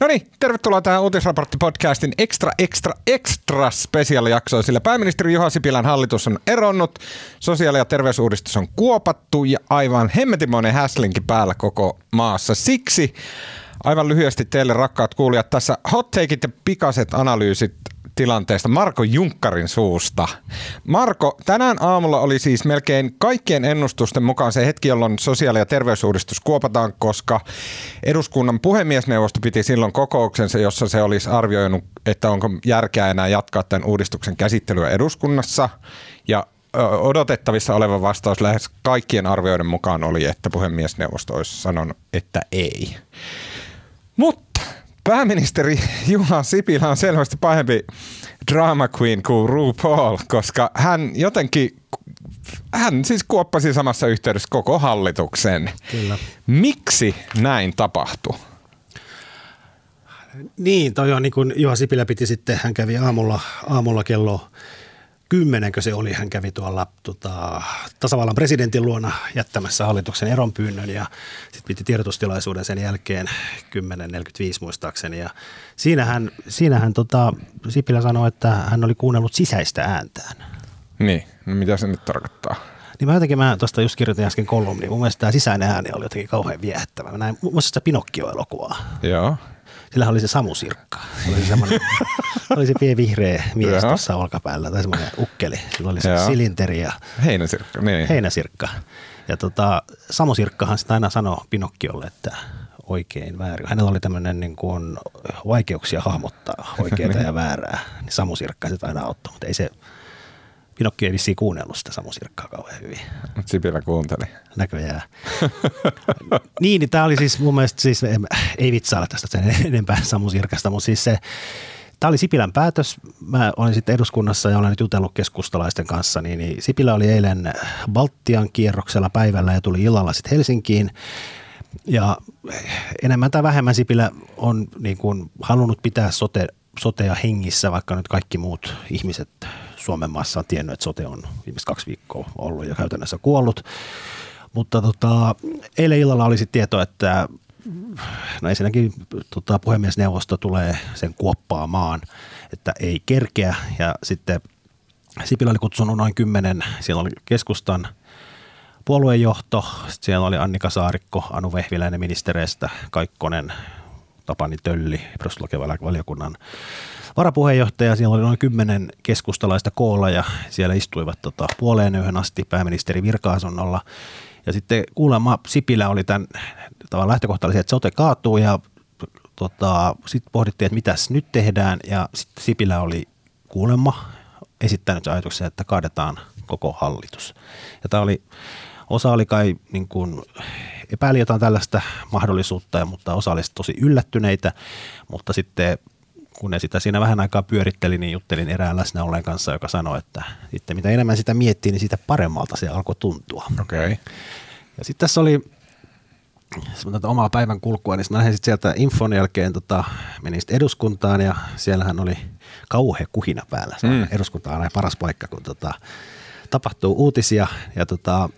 No niin, tervetuloa tähän Uutisraportti-podcastin extra, extra, extra jaksoon, sillä pääministeri Juha Sipilän hallitus on eronnut, sosiaali- ja terveysuudistus on kuopattu ja aivan hemmetimoinen häslinki päällä koko maassa. Siksi aivan lyhyesti teille rakkaat kuulijat, tässä hot ja pikaset analyysit tilanteesta Marko Junkkarin suusta. Marko, tänään aamulla oli siis melkein kaikkien ennustusten mukaan se hetki, jolloin sosiaali- ja terveysuudistus kuopataan, koska eduskunnan puhemiesneuvosto piti silloin kokouksensa, jossa se olisi arvioinut, että onko järkeä enää jatkaa tämän uudistuksen käsittelyä eduskunnassa. Ja odotettavissa oleva vastaus lähes kaikkien arvioiden mukaan oli, että puhemiesneuvosto olisi sanonut, että ei. Mutta Pääministeri Juha Sipilä on selvästi pahempi drama queen kuin RuPaul, koska hän jotenkin, hän siis kuoppasi samassa yhteydessä koko hallituksen. Kyllä. Miksi näin tapahtui? Niin, toi on niin kuin Juha Sipilä piti sitten, hän kävi aamulla, aamulla kello kymmenenkö se oli, hän kävi tuolla tota, tasavallan presidentin luona jättämässä hallituksen eronpyynnön ja sitten piti tiedotustilaisuuden sen jälkeen 10.45 muistaakseni ja siinähän, siinähän tota, Sipilä sanoi, että hän oli kuunnellut sisäistä ääntään. Niin, no mitä se nyt tarkoittaa? Niin mä jotenkin, mä tuosta just kirjoitin äsken kolumni, mun mielestä tämä sisäinen ääni oli jotenkin kauhean viehättävä. Mä näin muun muassa Pinokkio-elokuvaa. Joo. Sillä oli se Samu Sirkka. Oli se, oli se pieni vihreä mies tuossa olkapäällä tai semmoinen ukkeli. Sillä oli se Joo. silinteri ja heinäsirkka. Niin. heinäsirkka. Ja tota, Samu Sirkkahan sitä aina sanoi Pinokkiolle, että oikein väärin. Hänellä oli tämmöinen niin kuin vaikeuksia hahmottaa oikeaa ja väärää. Niin Samu Sirkka sitä aina auttoi, mutta ei se Pinokki ei vissiin kuunnellut sitä Samu Sirkkaa kauhean hyvin. Mutta Sipilä kuunteli. Näköjään. niin, niin tämä oli siis mun mielestä, siis, ei vitsailla tästä sen enempää Samu Sirkasta, mutta siis se, Tämä oli Sipilän päätös. Mä olin sitten eduskunnassa ja olen nyt jutellut keskustalaisten kanssa. Niin, niin Sipilä oli eilen Baltian kierroksella päivällä ja tuli illalla sitten Helsinkiin. Ja enemmän tai vähemmän Sipilä on niin kuin halunnut pitää sote, sotea hengissä, vaikka nyt kaikki muut ihmiset Suomen maassa on tiennyt, että sote on viimeiset kaksi viikkoa ollut ja käytännössä kuollut. Mutta tota, eilen illalla oli sitten tieto, että no ensinnäkin tota, puhemiesneuvosto tulee sen kuoppaamaan, että ei kerkeä. Ja sitten Sipilä oli kutsunut noin kymmenen, siellä oli keskustan puoluejohto, sitten siellä oli Annika Saarikko, Anu Vehviläinen ministereistä, Kaikkonen, Tapani Tölli, perustuslakivaliokunnan varapuheenjohtaja. Siellä oli noin kymmenen keskustalaista koolla ja siellä istuivat tota, puoleen yhden asti pääministeri virka-asunnolla. Ja sitten kuulemma Sipilä oli tämän tavallaan lähtökohtaisesti, että sote kaatuu ja tota, sitten pohdittiin, että mitäs nyt tehdään ja sitten Sipilä oli kuulemma esittänyt ajatuksen, että kaadetaan koko hallitus. Ja tämä oli, osa oli kai niin kuin, epäili jotain tällaista mahdollisuutta, mutta osa oli tosi yllättyneitä, mutta sitten kun ne sitä siinä vähän aikaa pyöritteli, niin juttelin erään läsnä kanssa, joka sanoi, että sitten mitä enemmän sitä miettii, niin sitä paremmalta se alkoi tuntua. Okay. Ja sitten tässä oli tätä omaa päivän kulkua, niin mä lähdin sitten sieltä infon jälkeen, tota, menin sitten eduskuntaan ja siellähän oli kauhe kuhina päällä. Se mm. Eduskunta on aina paras paikka, kun tota, tapahtuu uutisia ja tota,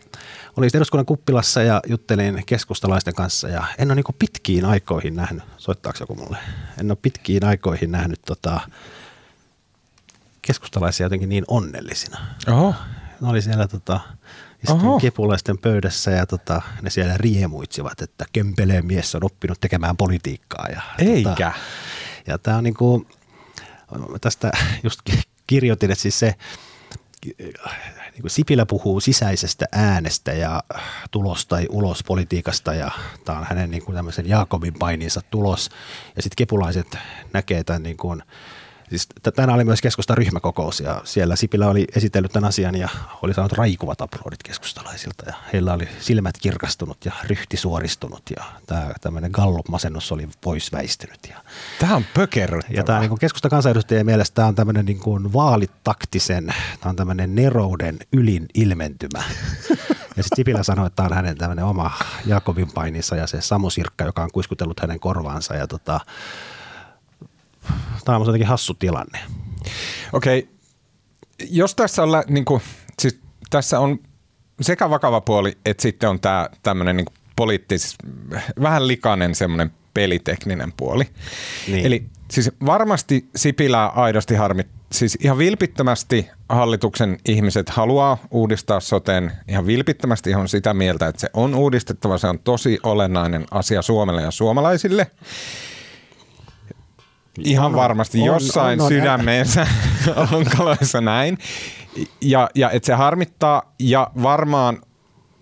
olin eduskunnan kuppilassa ja juttelin keskustalaisten kanssa ja en ole niin pitkiin aikoihin nähnyt, soittaako joku mulle, en ole pitkiin aikoihin nähnyt tota, keskustalaisia jotenkin niin onnellisina. Oho. Ne oli siellä tota, istuin kepulaisten pöydässä ja tota, ne siellä riemuitsivat, että kömpeleen mies on oppinut tekemään politiikkaa. Ja, Eikä. Tota, ja tämä on niin kuin, tästä just kirjoitin, että siis se niin kuin Sipilä puhuu sisäisestä äänestä ja tulos tai ulos politiikasta ja tämä on hänen niin kuin tämmöisen Jaakobin paininsa tulos. Ja sitten kepulaiset näkee tämän niin kuin – Siis tänään oli myös keskustan ryhmäkokous ja siellä Sipilä oli esitellyt tämän asian ja oli saanut raikuvat aplodit keskustalaisilta ja heillä oli silmät kirkastunut ja ryhti suoristunut ja tämä tämmöinen Gallup-masennus oli pois väistynyt. Ja, tämä on pökerryttävä. Ja tämä niin keskustan kansanedustajien mielestä tämä on tämmöinen niin kuin vaalitaktisen, tämä on tämmöinen nerouden ylin ilmentymä. Ja sitten Sipilä sanoi, että tämä on hänen tämmöinen oma Jakobin paininsa ja se Samu Sirkka, joka on kuiskutellut hänen korvaansa ja tota, tämä on jotenkin hassu tilanne. Okei, okay. jos tässä on, niin kuin, siis tässä on sekä vakava puoli, että sitten on tämä tämmöinen niin poliittis, vähän likainen semmoinen pelitekninen puoli. Niin. Eli siis varmasti Sipilä aidosti harmit, siis ihan vilpittömästi hallituksen ihmiset haluaa uudistaa soten, ihan vilpittömästi on sitä mieltä, että se on uudistettava, se on tosi olennainen asia Suomelle ja suomalaisille. Ihan On, varmasti on, jossain on, on. sydämeensä onkaloissa näin. Ja, ja että se harmittaa ja varmaan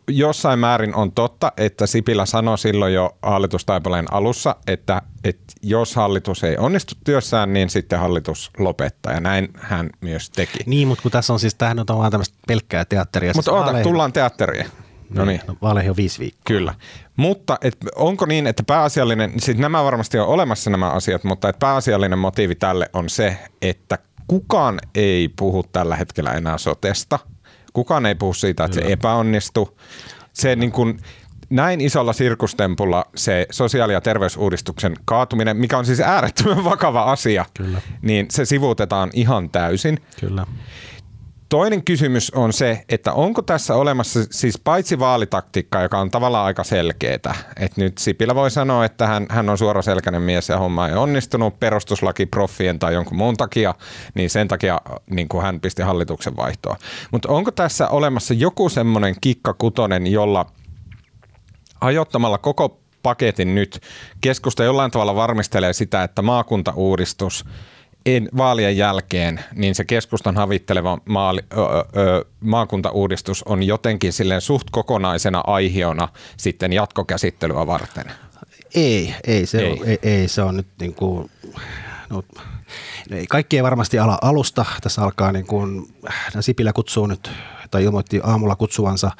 jossain määrin on totta, että Sipilä sanoi silloin jo hallitustaipaleen alussa, että, että jos hallitus ei onnistu työssään, niin sitten hallitus lopettaa. Ja näin hän myös teki. Niin, mutta kun tässä on siis, tämähän on vaan tämmöistä pelkkää teatteria. Mutta siis oota, tullaan teatteriin. No niin. No, vaaleihin on viisi viikkoa. Kyllä. Mutta et onko niin, että pääasiallinen, siis nämä varmasti on olemassa nämä asiat, mutta että pääasiallinen motiivi tälle on se, että kukaan ei puhu tällä hetkellä enää sotesta. Kukaan ei puhu siitä, että se epäonnistuu. Se niin kuin, näin isolla sirkustempulla se sosiaali- ja terveysuudistuksen kaatuminen, mikä on siis äärettömän vakava asia, Kyllä. niin se sivuutetaan ihan täysin. Kyllä. Toinen kysymys on se, että onko tässä olemassa siis paitsi vaalitaktiikka, joka on tavallaan aika selkeää, että nyt Sipilä voi sanoa, että hän, hän on suoraselkäinen mies ja homma ei onnistunut perustuslakiproffien tai jonkun muun takia, niin sen takia niin kuin hän pisti hallituksen vaihtoa. Mutta onko tässä olemassa joku semmoinen kikkakutonen, jolla ajottamalla koko paketin nyt keskusta jollain tavalla varmistelee sitä, että maakuntauudistus en, vaalien jälkeen, niin se keskustan havitteleva maali, ö, ö, maakuntauudistus on jotenkin silleen suht kokonaisena aihiona sitten jatkokäsittelyä varten. Ei, ei se, Ei. On, ei, ei se on nyt niin kuin, no, ei, kaikki ei varmasti ala alusta. Tässä alkaa niin kuin, no Sipilä kutsuu nyt, tai ilmoitti aamulla kutsuvansa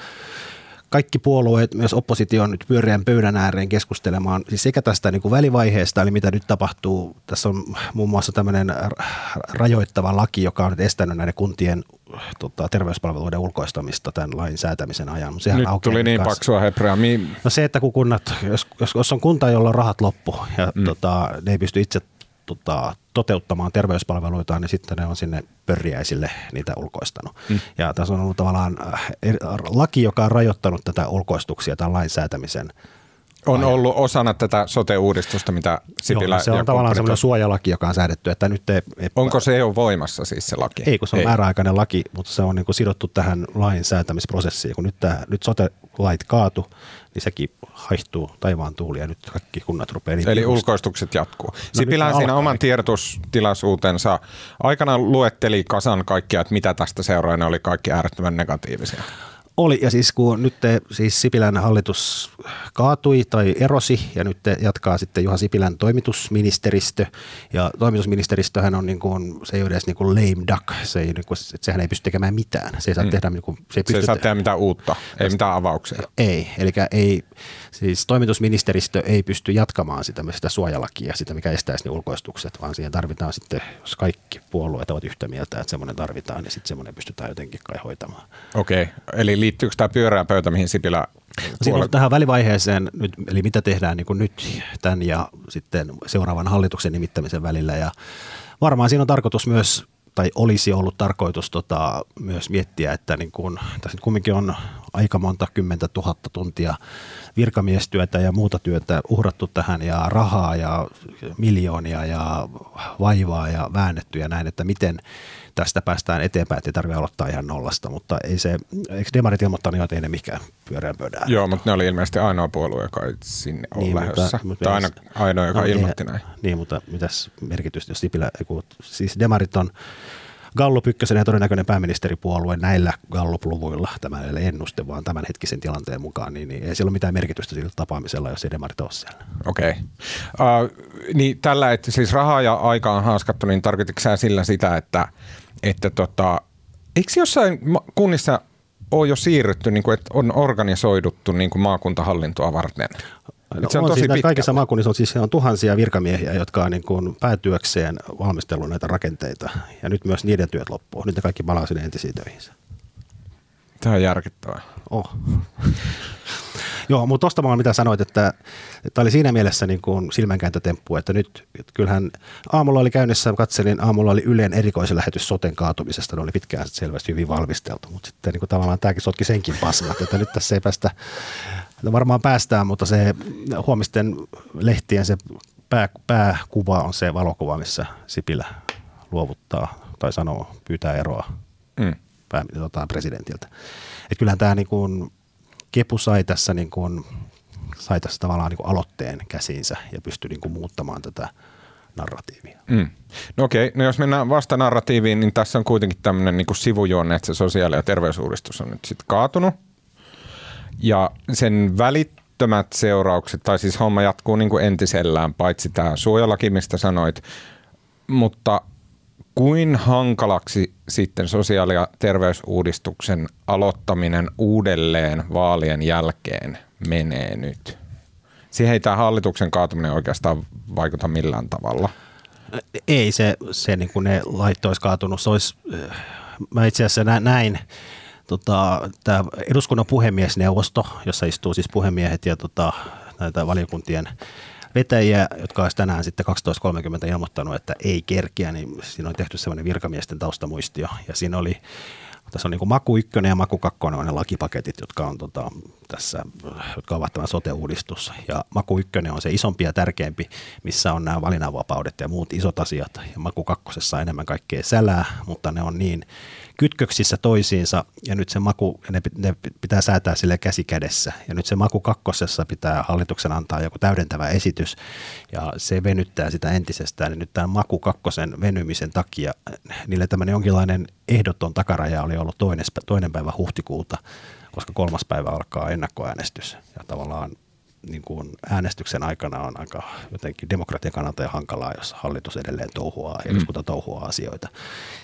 kaikki puolueet, myös opposition nyt pyöreän pöydän ääreen keskustelemaan siis sekä tästä niin kuin välivaiheesta, eli mitä nyt tapahtuu. Tässä on muun muassa tämmöinen ra- rajoittava laki, joka on nyt estänyt näiden kuntien tota, terveyspalveluiden ulkoistamista tämän lain säätämisen ajan. Mutta sehän Nyt tuli niin kanssa. paksua hebrea. Mi- No se, että kun kunnat, jos, jos, jos on kunta, jolla on rahat loppu ja mm. tota, ne ei pysty itse tota, toteuttamaan terveyspalveluita, niin sitten ne on sinne pörjäisille niitä ulkoistanut. Mm. Ja tässä on ollut tavallaan äh, eri- laki, joka on rajoittanut tätä ulkoistuksia tämän lain säätämisen. On ollut osana tätä sote-uudistusta, mitä Sipilä Joo, se on ja tavallaan semmoinen suojalaki, joka on säädetty, että nyt ei, ei Onko se jo voimassa siis se laki? Ei, kun se on ei. määräaikainen laki, mutta se on niin kuin sidottu tähän lain säätämisprosessiin. Kun nyt, tämä, nyt sote-lait kaatu, niin sekin haihtuu taivaan tuuli ja nyt kaikki kunnat rupeaa niitä Eli just- ulkoistukset jatkuu. No, Sipilä siinä alkaa. oman tiedotustilaisuutensa aikana luetteli kasan kaikkia, että mitä tästä seuraa, ne oli kaikki äärettömän negatiivisia. Oli, ja siis kun nyt te, siis Sipilän hallitus kaatui tai erosi, ja nyt te jatkaa sitten Juha Sipilän toimitusministeristö, ja toimitusministeristöhän on niin kuin, se ei ole edes niin kuin lame duck, se ei, niin kuin, sehän ei pysty tekemään mitään, se ei saa mm. tehdä, niin kuin, se ei Se ei saa te- tehdä mitään uutta, ei mitään avauksia. Ei, eli ei, siis toimitusministeristö ei pysty jatkamaan sitä, sitä suojalakia, sitä mikä estäisi ne ulkoistukset, vaan siihen tarvitaan sitten, jos kaikki puolueet ovat yhtä mieltä, että semmoinen tarvitaan, niin sitten semmoinen pystytään jotenkin kai hoitamaan. Okei, okay. eli liittyykö tämä pyöreä pöytä, mihin Sipilä Siinä on tähän välivaiheeseen, nyt, eli mitä tehdään niin kuin nyt tämän ja sitten seuraavan hallituksen nimittämisen välillä. Ja varmaan siinä on tarkoitus myös, tai olisi ollut tarkoitus tota, myös miettiä, että niin kuin, tässä nyt kumminkin on aika monta kymmentä tuhatta tuntia virkamiestyötä ja muuta työtä uhrattu tähän ja rahaa ja miljoonia ja vaivaa ja väännetty ja näin, että miten tästä päästään eteenpäin, että ei tarvitse aloittaa ihan nollasta, mutta ei se, eikö demarit ilmoittanut jo, että ei ne mikään pyöreän pöydän ääreen? Joo, mutta ne oli ilmeisesti ainoa puolue, joka ei sinne ole niin, lähdössä. mutta tai aina, ainoa, joka no, ilmoitti ei- näin. Niin, mutta mitäs merkitystä, jos Sipilä, siis demarit on Gallup ykkösen ja todennäköinen pääministeripuolue näillä Gallup-luvuilla, tämä ei ole ennuste, vaan tämänhetkisen tilanteen mukaan, niin, niin ei sillä ole mitään merkitystä sillä tapaamisella, jos ei demarit ole siellä. Okei. Okay. Uh, niin tällä, että siis rahaa ja aikaa on haaskattu, niin tarkoititko sillä sitä, että, että tota, eikö jossain kunnissa ole jo siirrytty, niin kuin, että on organisoiduttu niin kuin maakuntahallintoa varten? No, se on, on tosi siis kaikissa maakunnissa on, siis on tuhansia virkamiehiä, jotka on niin kuin päätyökseen valmistellut näitä rakenteita, ja nyt myös niiden työt loppuu. Nyt ne kaikki palaa sinne entisiin töihinsä. Tämä on järkyttävää. Oh. Joo, mutta tuosta vaan mitä sanoit, että tämä oli siinä mielessä niin kuin silmänkääntötemppu, että nyt että kyllähän aamulla oli käynnissä, katselin, aamulla oli Ylen erikoisen lähetys soten kaatumisesta, ne oli pitkään selvästi hyvin valmisteltu, mutta sitten niin kuin tavallaan tämäkin sotki senkin pasmat, että nyt tässä ei päästä varmaan päästään, mutta se huomisten lehtien se pää, pääkuva on se valokuva, missä Sipilä luovuttaa tai sanoo, pyytää eroa mm. pää, tota, presidentiltä. Et kyllähän tämä niin kuin, Kepu sai tässä, niin kuin, sai tässä tavallaan niin kuin aloitteen käsiinsä ja pystyi niin kuin, muuttamaan tätä narratiivia. Mm. No okei, no jos mennään vasta narratiiviin, niin tässä on kuitenkin tämmöinen niin sivujuonne, että se sosiaali- ja terveysuudistus on nyt sitten kaatunut. Ja sen välittömät seuraukset, tai siis homma jatkuu niin kuin entisellään, paitsi tämä suojalaki, mistä sanoit, mutta kuin hankalaksi sitten sosiaali- ja terveysuudistuksen aloittaminen uudelleen vaalien jälkeen menee nyt? Siihen ei tämä hallituksen kaatuminen oikeastaan vaikuta millään tavalla. Ei se, se niin kuin ne lait olisi kaatunut. Se olisi, mä itse asiassa näin, tota, tämä eduskunnan puhemiesneuvosto, jossa istuu siis puhemiehet ja tota, näitä valiokuntien vetäjiä, jotka olisi tänään sitten 12.30 ilmoittanut, että ei kerkiä, niin siinä on tehty sellainen virkamiesten taustamuistio ja siinä oli tässä on niin maku ykkönen ja maku kakkonen on ne lakipaketit, jotka, on tota, tässä, jotka ovat tämä sote-uudistus. Ja maku ykkönen on se isompi ja tärkeämpi, missä on nämä valinnanvapaudet ja muut isot asiat. Ja maku kakkosessa on enemmän kaikkea sälää, mutta ne on niin kytköksissä toisiinsa ja nyt se maku, ne, ne pitää säätää sille käsi kädessä. Ja nyt se maku kakkosessa pitää hallituksen antaa joku täydentävä esitys ja se venyttää sitä entisestään. Ja nyt tämän maku kakkosen venymisen takia niille tämmöinen jonkinlainen ehdoton takaraja oli ollut toinen, toinen päivä huhtikuuta, koska kolmas päivä alkaa ennakkoäänestys. Ja tavallaan niin kuin äänestyksen aikana on aika jotenkin demokratian kannalta ja hankalaa, jos hallitus edelleen touhuaa, mm. eduskunta touhuaa asioita.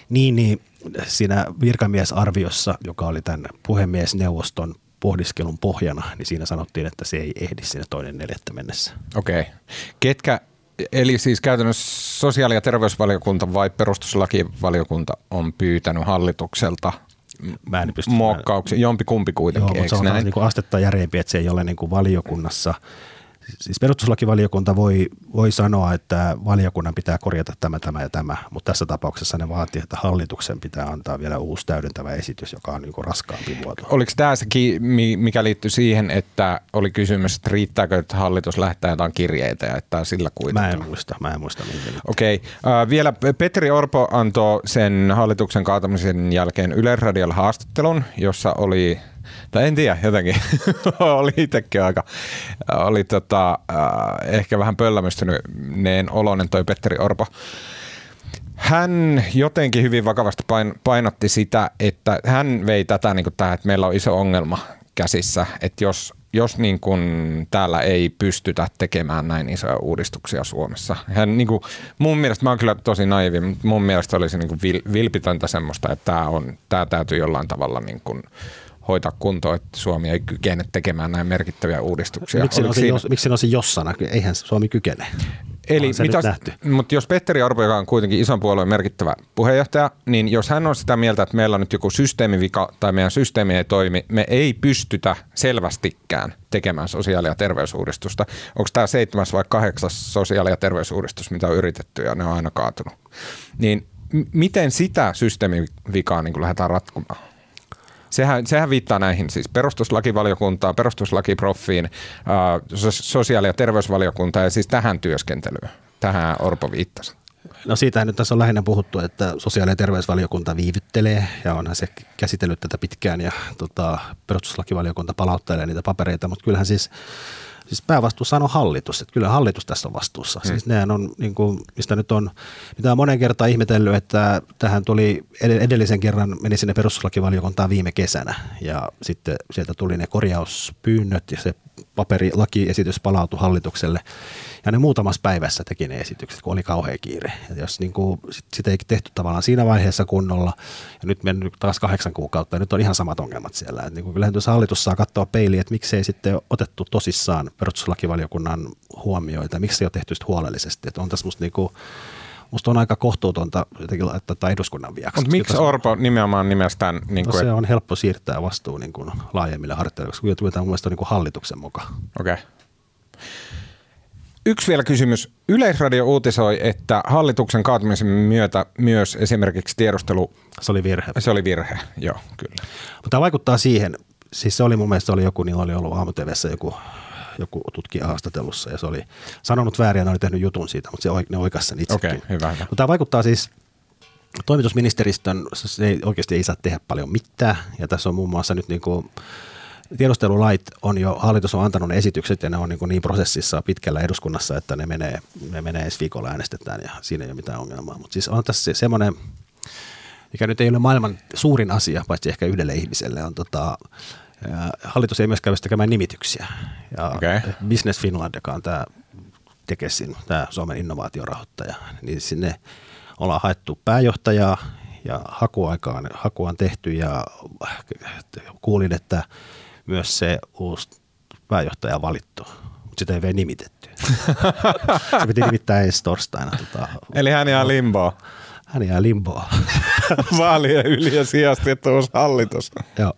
Niin, niin siinä virkamiesarviossa, joka oli tämän puhemiesneuvoston pohdiskelun pohjana, niin siinä sanottiin, että se ei ehdi sinne toinen neljättä mennessä. Okei. Okay. Ketkä, eli siis käytännössä sosiaali- ja terveysvaliokunta vai perustuslakivaliokunta on pyytänyt hallitukselta mä en pysty muokkauksia, jompi kumpi kuitenkin, Joo, mutta se on näin? Niin kuin astetta järeempi, että se ei ole niin kuin valiokunnassa – siis perustuslakivaliokunta voi, voi sanoa, että valiokunnan pitää korjata tämä, tämä ja tämä, mutta tässä tapauksessa ne vaatii, että hallituksen pitää antaa vielä uusi täydentävä esitys, joka on niin raskaampi muoto. Oliko tämä se, mikä liittyy siihen, että oli kysymys, että riittääkö, että hallitus lähettää jotain kirjeitä ja että sillä kuitenkin? Mä en muista, mä en muista. Okei, okay. vielä Petri Orpo antoi sen hallituksen kaatamisen jälkeen Yleisradiolla haastattelun, jossa oli tai en tiedä, jotenkin oli itsekin aika, oli tota, äh, ehkä vähän pöllämystyneen oloinen toi Petteri Orpo. Hän jotenkin hyvin vakavasti painotti sitä, että hän vei tätä niin tähän, että meillä on iso ongelma käsissä, että jos, jos niin kuin täällä ei pystytä tekemään näin isoja uudistuksia Suomessa. Hän, niin kuin, mun mielestä, mä oon kyllä tosi naivi, mutta mun mielestä olisi niin kuin vilpitöntä semmoista, että tämä, on, tämä täytyy jollain tavalla niin kuin hoitaa kuntoon, että Suomi ei kykene tekemään näin merkittäviä uudistuksia. Miksi on, siinä... jos, miksi on se jossana? Eihän Suomi kykene. Eli mitä, mutta jos Petteri Orpo, joka on kuitenkin ison puolueen merkittävä puheenjohtaja, niin jos hän on sitä mieltä, että meillä on nyt joku systeemivika tai meidän systeemi ei toimi, me ei pystytä selvästikään tekemään sosiaali- ja terveysuudistusta. Onko tämä seitsemäs vai kahdeksas sosiaali- ja terveysuudistus, mitä on yritetty ja ne on aina kaatunut. Niin miten sitä systeemivikaa niin lähdetään ratkomaan? Sehän, sehän viittaa näihin siis perustuslakivaliokuntaan, perustuslakiproffiin, sosiaali- ja terveysvaliokuntaan ja siis tähän työskentelyyn. Tähän Orpo viittasi. No siitä nyt tässä on lähinnä puhuttu, että sosiaali- ja terveysvaliokunta viivyttelee ja onhan se käsitellyt tätä pitkään ja tota, perustuslakivaliokunta palauttelee niitä papereita, mutta kyllähän siis siis päävastuussa on hallitus, että kyllä hallitus tässä on vastuussa. Hmm. Siis nehän on, niin kuin, mistä nyt on, mitä on monen kertaan ihmetellyt, että tähän tuli edellisen kerran, meni sinne perustuslakivaliokuntaan viime kesänä ja sitten sieltä tuli ne korjauspyynnöt ja se paperi, lakiesitys palautui hallitukselle. Ja ne muutamassa päivässä teki ne esitykset, kun oli kauhea kiire. Ja jos niin kuin, sit, sitä ei tehty tavallaan siinä vaiheessa kunnolla, ja nyt mennyt taas kahdeksan kuukautta, ja nyt on ihan samat ongelmat siellä. Et niin kuin, kyllähän tuossa hallitus saa katsoa peiliin, että miksei sitten otettu tosissaan perustuslakivaliokunnan huomioita, miksi ei ole tehty huolellisesti. Että on tässä musta niin kuin, Musta on aika kohtuutonta jotenkin laittaa tätä eduskunnan viaksi. Mutta miksi Orpo nimenomaan nimestään? Niin no kuin, se on helppo siirtää vastuu niin kuin laajemmille harjoitteille, koska tämä mun mielestä on niin kuin hallituksen mukaan. Okei. Okay. Yksi vielä kysymys. Yleisradio uutisoi, että hallituksen kaatumisen myötä myös esimerkiksi tiedustelu... Se oli virhe. Se oli virhe, joo, kyllä. Mutta tämä vaikuttaa siihen, siis se oli mun mielestä se oli joku, niillä oli ollut aamu joku, joku tutkija haastattelussa ja se oli sanonut väärin ja ne oli tehnyt jutun siitä, mutta se, ne oikasi sen itsekin. Okei, hyvä, hyvä. Mutta tämä vaikuttaa siis toimitusministeristön, se ei, oikeasti ei saa tehdä paljon mitään ja tässä on muun muassa nyt niin kuin, tiedustelulait on jo, hallitus on antanut ne esitykset ja ne on niin, niin prosessissa pitkällä eduskunnassa, että ne menee, ne menee ensi viikolla äänestetään ja siinä ei ole mitään ongelmaa. Mutta siis on tässä semmoinen, mikä nyt ei ole maailman suurin asia, paitsi ehkä yhdelle ihmiselle, on tota, hallitus ei myöskään pysty tekemään nimityksiä. Ja okay. Business Finland, joka on tämä Tekesin, tämä Suomen innovaatiorahoittaja, niin sinne ollaan haettu pääjohtajaa ja hakuaikaan, haku on tehty ja kuulin, että myös se uusi pääjohtaja valittu, mutta sitä ei vielä nimitetty. se piti nimittää ensi torstaina. Tota, Eli hän jää limboa. Hän jää limboa. Vaalien yli ja sijasti, että uusi hallitus. Joo.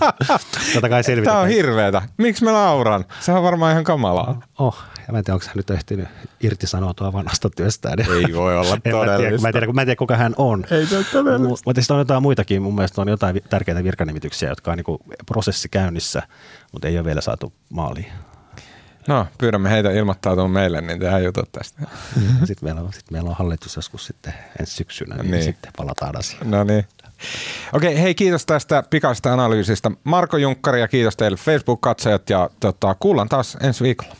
Tätä kai Tämä on hirveetä. Miksi mä nauran? Se on varmaan ihan kamalaa. Oh, ja mä en tiedä, onko hän nyt ehtinyt irtisanoutua vanhasta työstään. Ei voi olla todellista. Mä en tiedä, mä en tiedä kuka hän on. Ei se ole todellista. Mutta sitten on jotain muitakin. Mun mielestä on jotain tärkeitä virkanimityksiä, jotka on niin prosessi käynnissä, mutta ei ole vielä saatu maaliin. No, pyydämme heitä ilmoittautumaan meille, niin tehdään jutut tästä. sitten, meillä on, sitten meillä on hallitus joskus sitten ensi syksynä, niin, niin. sitten palataan asiaan. No niin. Okei, hei kiitos tästä pikaisesta analyysistä. Marko Junkkari ja kiitos teille Facebook-katsojat ja tota, kuullaan taas ensi viikolla.